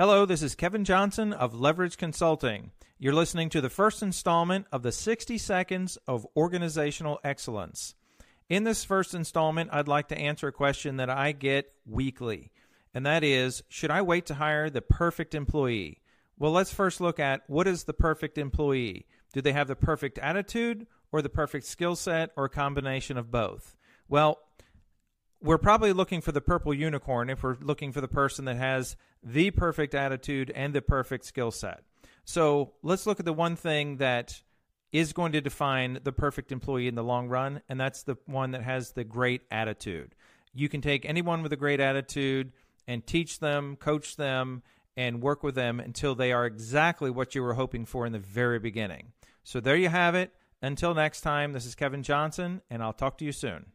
Hello, this is Kevin Johnson of Leverage Consulting. You're listening to the first installment of the 60 Seconds of Organizational Excellence. In this first installment, I'd like to answer a question that I get weekly, and that is Should I wait to hire the perfect employee? Well, let's first look at what is the perfect employee? Do they have the perfect attitude or the perfect skill set or a combination of both? Well, we're probably looking for the purple unicorn if we're looking for the person that has the perfect attitude and the perfect skill set. So let's look at the one thing that is going to define the perfect employee in the long run, and that's the one that has the great attitude. You can take anyone with a great attitude and teach them, coach them, and work with them until they are exactly what you were hoping for in the very beginning. So there you have it. Until next time, this is Kevin Johnson, and I'll talk to you soon.